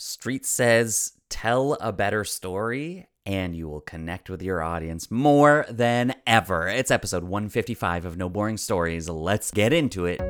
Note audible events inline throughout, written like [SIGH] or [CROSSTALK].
Street says, tell a better story and you will connect with your audience more than ever. It's episode 155 of No Boring Stories. Let's get into it.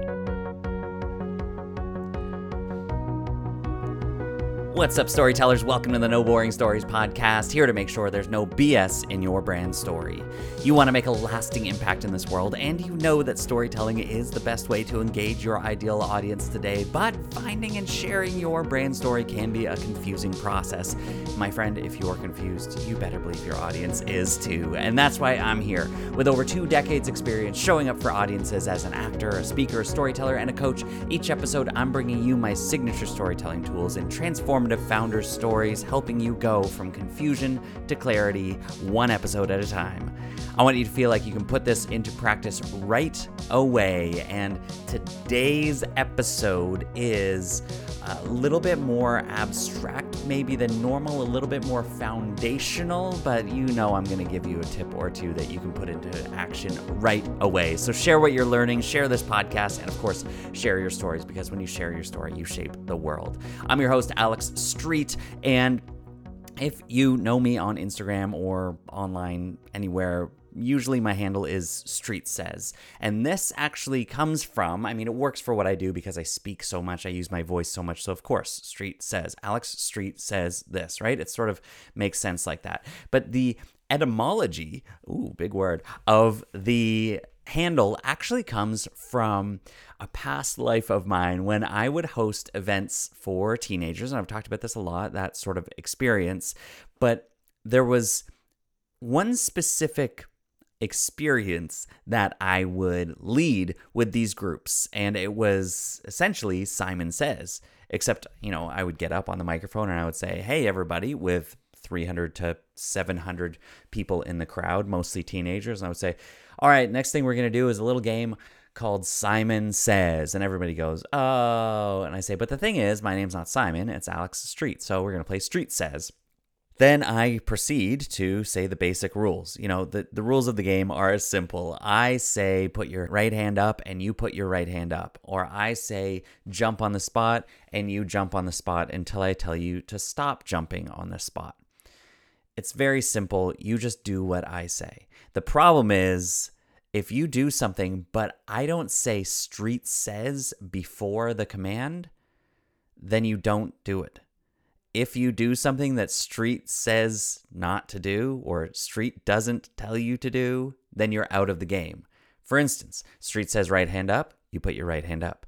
What's up, storytellers? Welcome to the No Boring Stories podcast, here to make sure there's no BS in your brand story. You want to make a lasting impact in this world, and you know that storytelling is the best way to engage your ideal audience today, but finding and sharing your brand story can be a confusing process. My friend, if you're confused, you better believe your audience is too. And that's why I'm here. With over two decades' experience showing up for audiences as an actor, a speaker, a storyteller, and a coach, each episode I'm bringing you my signature storytelling tools and transformative founders' stories, helping you go from confusion to clarity, one episode at a time. I want you to feel like you can put this into practice right away. And today's episode is a little bit more abstract, maybe than normal, a little bit more foundational, but you know I'm going to give you a tip or two that you can put into action right away. So share what you're learning, share this podcast, and of course, share your stories because when you share your story, you shape the world. I'm your host, Alex Street, and if you know me on Instagram or online anywhere, usually my handle is Street Says. And this actually comes from, I mean, it works for what I do because I speak so much, I use my voice so much. So, of course, Street Says. Alex Street says this, right? It sort of makes sense like that. But the etymology, ooh, big word, of the handle actually comes from a past life of mine when I would host events for teenagers. And I've talked about this a lot, that sort of experience. But there was one specific experience that I would lead with these groups. And it was essentially Simon Says, except, you know, I would get up on the microphone and I would say, Hey, everybody, with 300 to 700 people in the crowd, mostly teenagers. And I would say, All right, next thing we're going to do is a little game called Simon Says. And everybody goes, Oh. And I say, But the thing is, my name's not Simon, it's Alex Street. So we're going to play Street Says. Then I proceed to say the basic rules. You know, the, the rules of the game are as simple. I say, put your right hand up, and you put your right hand up. Or I say, jump on the spot, and you jump on the spot until I tell you to stop jumping on the spot. It's very simple. You just do what I say. The problem is, if you do something, but I don't say street says before the command, then you don't do it if you do something that street says not to do or street doesn't tell you to do, then you're out of the game. For instance, street says right hand up, you put your right hand up.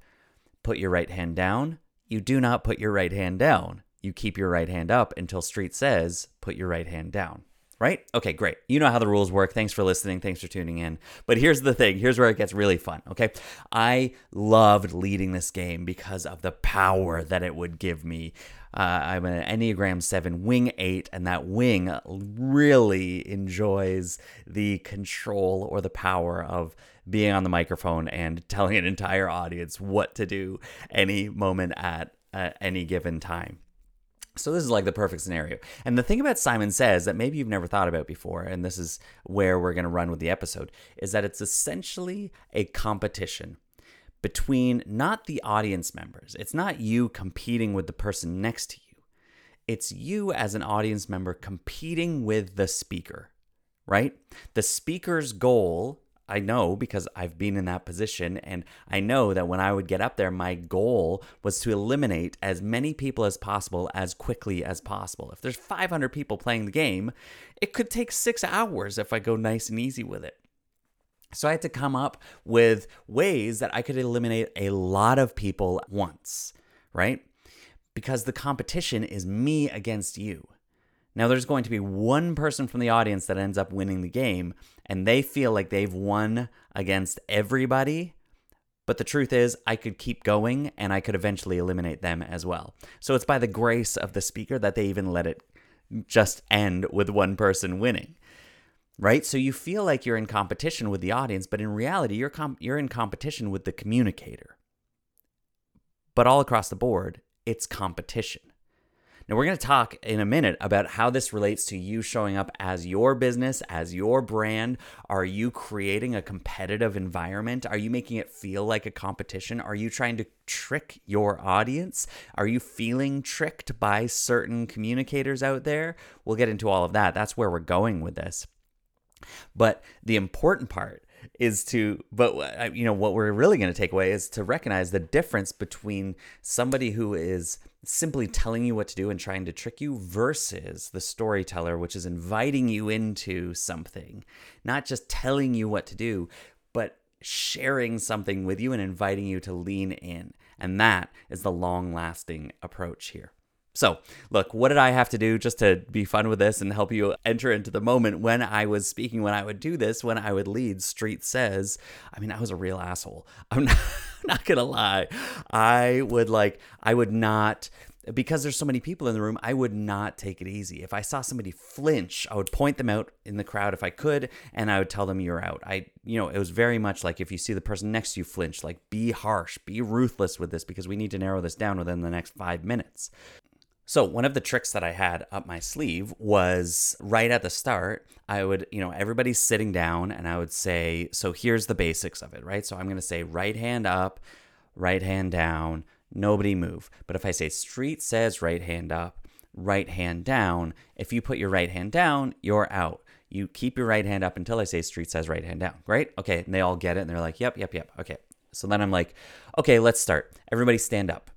Put your right hand down, you do not put your right hand down. You keep your right hand up until street says put your right hand down. Right? Okay, great. You know how the rules work. Thanks for listening. Thanks for tuning in. But here's the thing here's where it gets really fun. Okay. I loved leading this game because of the power that it would give me. Uh, I'm an Enneagram 7 wing 8, and that wing really enjoys the control or the power of being on the microphone and telling an entire audience what to do any moment at uh, any given time. So this is like the perfect scenario. And the thing about Simon Says that maybe you've never thought about before, and this is where we're going to run with the episode, is that it's essentially a competition between not the audience members. It's not you competing with the person next to you. It's you as an audience member competing with the speaker, right? The speaker's goal, I know because I've been in that position, and I know that when I would get up there, my goal was to eliminate as many people as possible as quickly as possible. If there's 500 people playing the game, it could take six hours if I go nice and easy with it. So I had to come up with ways that I could eliminate a lot of people at once, right? Because the competition is me against you. Now, there's going to be one person from the audience that ends up winning the game, and they feel like they've won against everybody. But the truth is, I could keep going and I could eventually eliminate them as well. So it's by the grace of the speaker that they even let it just end with one person winning right? So you feel like you're in competition with the audience, but in reality, you're com- you're in competition with the communicator. But all across the board, it's competition. Now, we're going to talk in a minute about how this relates to you showing up as your business, as your brand. Are you creating a competitive environment? Are you making it feel like a competition? Are you trying to trick your audience? Are you feeling tricked by certain communicators out there? We'll get into all of that. That's where we're going with this. But the important part is to but uh, you know what we're really going to take away is to recognize the difference between somebody who is simply telling you what to do and trying to trick you versus the storyteller which is inviting you into something not just telling you what to do but sharing something with you and inviting you to lean in. And that is the long lasting approach here so, look, what did I have to do just to be fun with this and help you enter into the moment when I was speaking, when I would do this, when I would lead Street Says? I mean, I was a real asshole. [LAUGHS] I'm not, not gonna lie. I would like, I would not because there's so many people in the room, I would not take it easy. If I saw somebody flinch, I would point them out in the crowd if I could, and I would tell them you're out. I, you know, it was very much like if you see the person next to you flinch, like be harsh, be ruthless with this because we need to narrow this down within the next five minutes. So, one of the tricks that I had up my sleeve was right at the start, I would, you know, everybody's sitting down and I would say, so here's the basics of it, right? So, I'm going to say right hand up, right hand down, nobody move. But if I say street says right hand up, right hand down, if you put your right hand down, you're out. You keep your right hand up until I say street says right hand down, right? Okay. And they all get it and they're like, yep, yep, yep. Okay. So then I'm like, okay, let's start. Everybody stand up.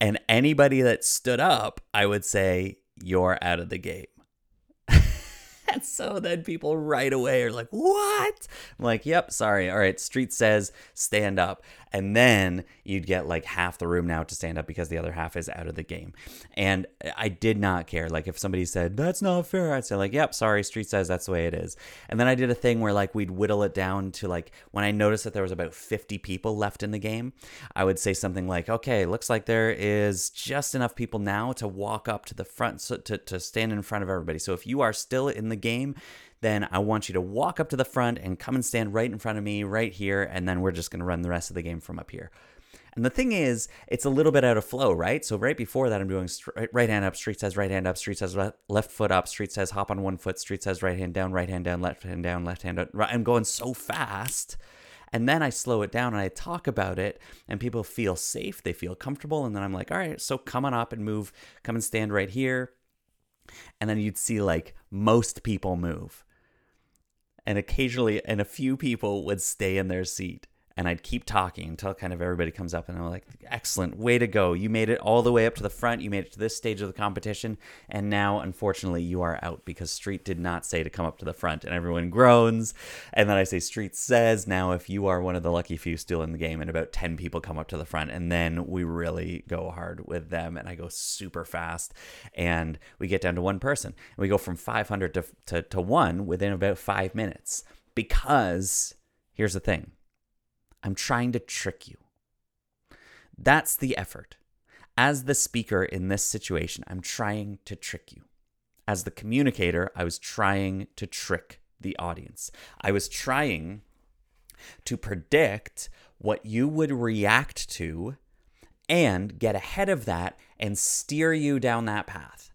And anybody that stood up, I would say, you're out of the game. [LAUGHS] and so then people right away are like, what? I'm like, yep, sorry. All right, street says stand up and then you'd get like half the room now to stand up because the other half is out of the game. And I did not care. Like if somebody said that's not fair, I'd say like, "Yep, sorry, Street says that's the way it is." And then I did a thing where like we'd whittle it down to like when I noticed that there was about 50 people left in the game, I would say something like, "Okay, looks like there is just enough people now to walk up to the front so, to to stand in front of everybody. So if you are still in the game, then I want you to walk up to the front and come and stand right in front of me right here. And then we're just going to run the rest of the game from up here. And the thing is, it's a little bit out of flow, right? So right before that, I'm doing right hand up, street says right hand up, street says left foot up, street says hop on one foot, street says right hand down, right hand down, left hand down, left hand up. I'm going so fast. And then I slow it down and I talk about it, and people feel safe, they feel comfortable. And then I'm like, all right, so come on up and move, come and stand right here. And then you'd see like most people move and occasionally and a few people would stay in their seat and I'd keep talking until kind of everybody comes up and I'm like, excellent, way to go. You made it all the way up to the front. You made it to this stage of the competition. And now, unfortunately, you are out because Street did not say to come up to the front. And everyone groans. And then I say, Street says, now if you are one of the lucky few still in the game, and about 10 people come up to the front. And then we really go hard with them. And I go super fast. And we get down to one person. And we go from 500 to, to, to one within about five minutes. Because here's the thing I'm trying to trick you. That's the effort. As the speaker in this situation, I'm trying to trick you. As the communicator, I was trying to trick the audience. I was trying to predict what you would react to and get ahead of that and steer you down that path.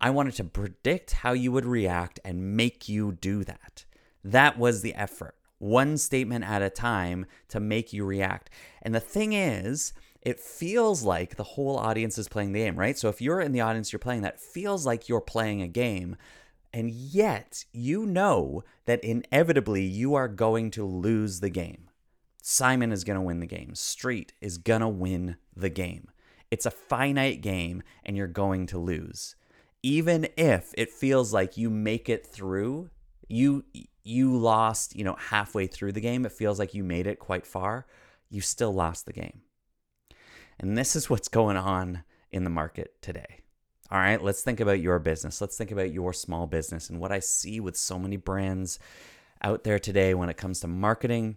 I wanted to predict how you would react and make you do that. That was the effort one statement at a time to make you react. And the thing is, it feels like the whole audience is playing the game, right? So if you're in the audience, you're playing that feels like you're playing a game. And yet, you know that inevitably you are going to lose the game. Simon is going to win the game. Street is going to win the game. It's a finite game and you're going to lose. Even if it feels like you make it through, you you lost, you know, halfway through the game, it feels like you made it quite far, you still lost the game. And this is what's going on in the market today. All right, let's think about your business. Let's think about your small business and what I see with so many brands out there today when it comes to marketing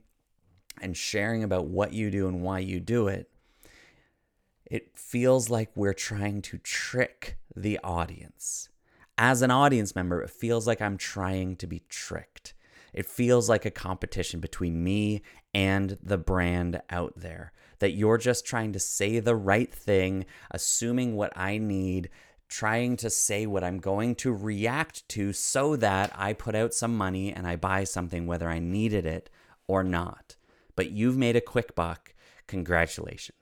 and sharing about what you do and why you do it. It feels like we're trying to trick the audience. As an audience member, it feels like I'm trying to be tricked. It feels like a competition between me and the brand out there. That you're just trying to say the right thing, assuming what I need, trying to say what I'm going to react to so that I put out some money and I buy something whether I needed it or not. But you've made a quick buck. Congratulations.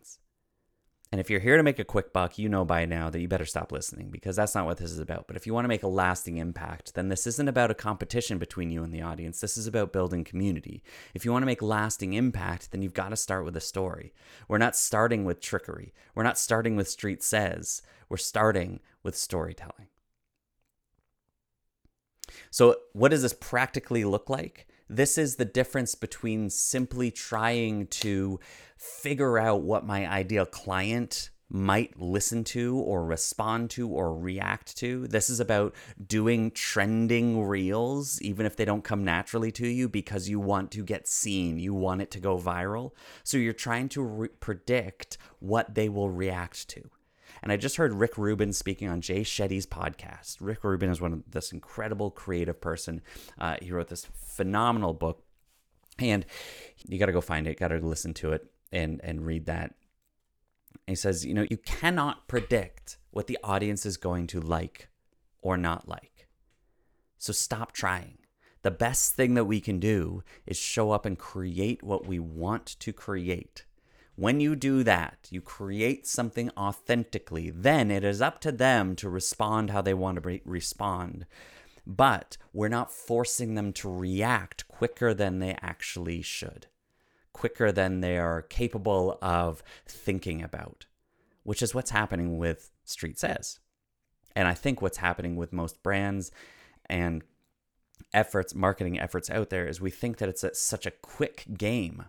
And if you're here to make a quick buck, you know by now that you better stop listening because that's not what this is about. But if you want to make a lasting impact, then this isn't about a competition between you and the audience. This is about building community. If you want to make lasting impact, then you've got to start with a story. We're not starting with trickery. We're not starting with street says. We're starting with storytelling. So, what does this practically look like? This is the difference between simply trying to figure out what my ideal client might listen to or respond to or react to. This is about doing trending reels, even if they don't come naturally to you, because you want to get seen. You want it to go viral. So you're trying to re- predict what they will react to. And I just heard Rick Rubin speaking on Jay Shetty's podcast. Rick Rubin is one of this incredible creative person. Uh, he wrote this phenomenal book, and you got to go find it. Got to listen to it and and read that. he says, you know, you cannot predict what the audience is going to like or not like. So stop trying. The best thing that we can do is show up and create what we want to create. When you do that, you create something authentically, then it is up to them to respond how they want to re- respond. But we're not forcing them to react quicker than they actually should quicker than they are capable of thinking about, which is what's happening with Street Says. And I think what's happening with most brands and efforts, marketing efforts out there, is we think that it's a, such a quick game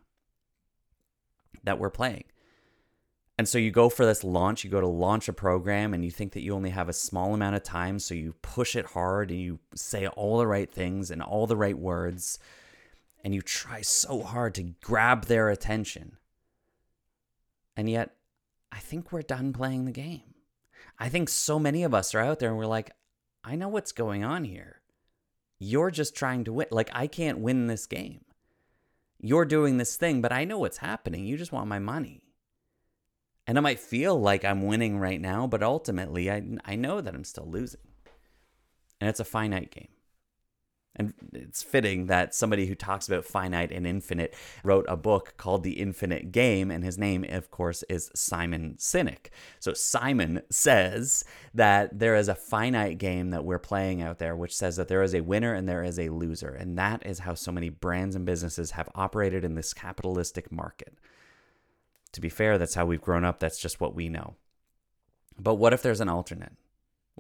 that we're playing. And so you go for this launch, you go to launch a program, and you think that you only have a small amount of time. So you push it hard and you say all the right things and all the right words and you try so hard to grab their attention. And yet, I think we're done playing the game. I think so many of us are out there and we're like, I know what's going on here. You're just trying to win. Like, I can't win this game. You're doing this thing, but I know what's happening. You just want my money. And I might feel like I'm winning right now, but ultimately, I, I know that I'm still losing. And it's a finite game. And it's fitting that somebody who talks about finite and infinite wrote a book called The Infinite Game, and his name, of course, is Simon Sinek. So Simon says that there is a finite game that we're playing out there, which says that there is a winner and there is a loser. And that is how so many brands and businesses have operated in this capitalistic market. To be fair, that's how we've grown up. That's just what we know. But what if there's an alternate?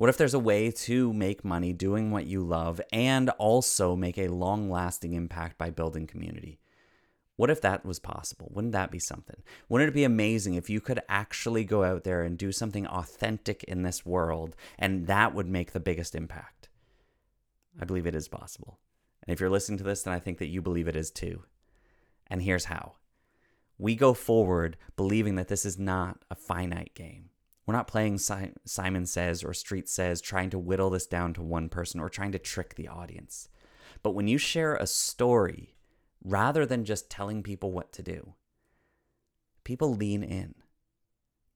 What if there's a way to make money doing what you love and also make a long lasting impact by building community? What if that was possible? Wouldn't that be something? Wouldn't it be amazing if you could actually go out there and do something authentic in this world and that would make the biggest impact? I believe it is possible. And if you're listening to this, then I think that you believe it is too. And here's how we go forward believing that this is not a finite game. We're not playing si- Simon Says or Street Says, trying to whittle this down to one person or trying to trick the audience. But when you share a story, rather than just telling people what to do, people lean in.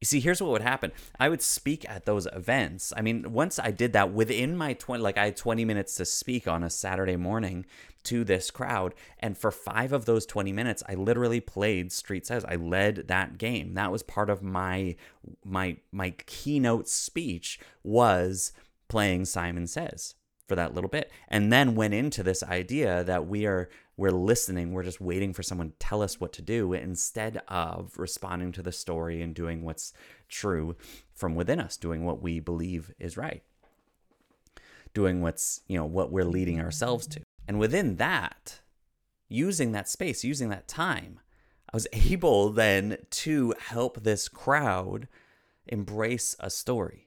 You see, here's what would happen. I would speak at those events. I mean, once I did that within my 20, like I had 20 minutes to speak on a Saturday morning to this crowd. And for five of those 20 minutes, I literally played Street Says. I led that game. That was part of my, my, my keynote speech was playing Simon Says for that little bit and then went into this idea that we are we're listening we're just waiting for someone to tell us what to do instead of responding to the story and doing what's true from within us doing what we believe is right doing what's you know what we're leading ourselves to. And within that using that space using that time i was [LAUGHS] able then to help this crowd embrace a story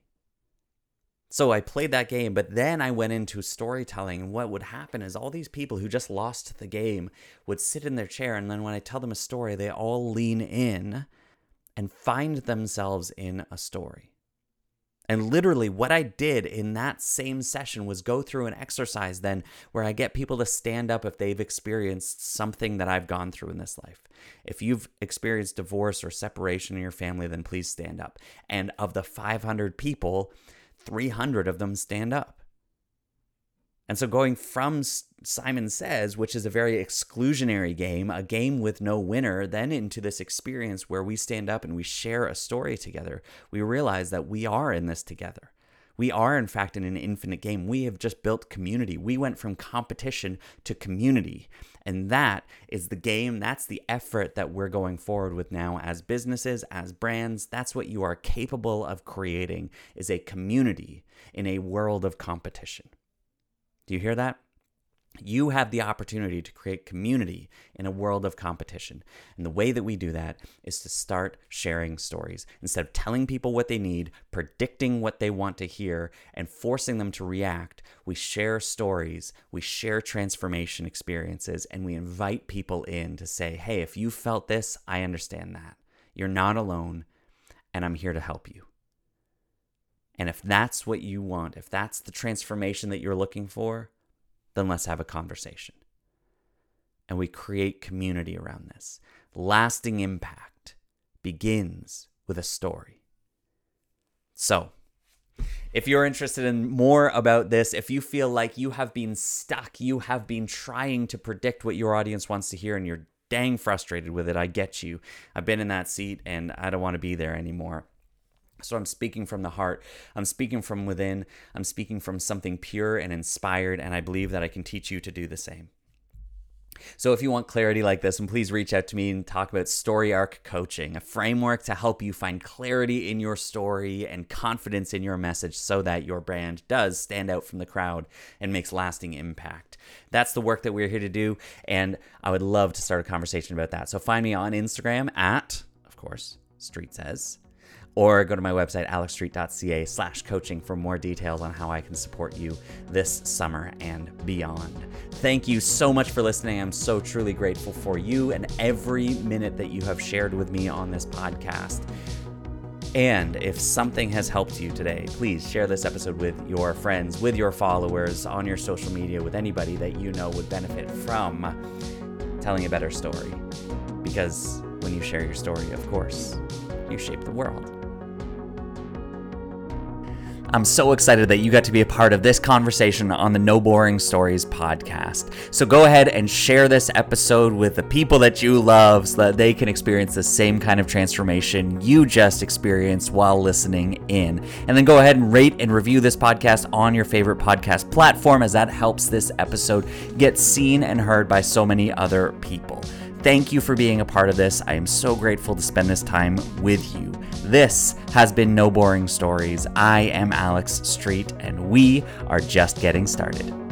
so I played that game, but then I went into storytelling. And what would happen is all these people who just lost the game would sit in their chair. And then when I tell them a story, they all lean in and find themselves in a story. And literally, what I did in that same session was go through an exercise then where I get people to stand up if they've experienced something that I've gone through in this life. If you've experienced divorce or separation in your family, then please stand up. And of the 500 people, 300 of them stand up. And so, going from Simon Says, which is a very exclusionary game, a game with no winner, then into this experience where we stand up and we share a story together, we realize that we are in this together. We are, in fact, in an infinite game. We have just built community. We went from competition to community. And that is the game. That's the effort that we're going forward with now as businesses, as brands. That's what you are capable of creating is a community in a world of competition. Do you hear that? You have the opportunity to create community in a world of competition. And the way that we do that is to start sharing stories. Instead of telling people what they need, predicting what they want to hear, and forcing them to react, we share stories, we share transformation experiences, and we invite people in to say, hey, if you felt this, I understand that. You're not alone, and I'm here to help you. And if that's what you want, if that's the transformation that you're looking for, then let's have a conversation. And we create community around this. Lasting impact begins with a story. So, if you're interested in more about this, if you feel like you have been stuck, you have been trying to predict what your audience wants to hear, and you're dang frustrated with it, I get you. I've been in that seat and I don't want to be there anymore. So I'm speaking from the heart. I'm speaking from within. I'm speaking from something pure and inspired, and I believe that I can teach you to do the same. So, if you want clarity like this, and please reach out to me and talk about Story Arc Coaching, a framework to help you find clarity in your story and confidence in your message so that your brand does stand out from the crowd and makes lasting impact. That's the work that we're here to do, and I would love to start a conversation about that. So, find me on Instagram at, of course, Street Says or go to my website alexstreet.ca slash coaching for more details on how i can support you this summer and beyond thank you so much for listening i'm so truly grateful for you and every minute that you have shared with me on this podcast and if something has helped you today, please share this episode with your friends, with your followers, on your social media, with anybody that you know would benefit from telling a better story. Because when you share your story, of course, you shape the world. I'm so excited that you got to be a part of this conversation on the No Boring Stories podcast. So go ahead and share this episode with the people that you love so that they can experience the same kind of transformation you just experienced while listening in. And then go ahead and rate and review this podcast on your favorite podcast platform, as that helps this episode get seen and heard by so many other people. Thank you for being a part of this. I am so grateful to spend this time with you. This has been No Boring Stories. I am Alex Street, and we are just getting started.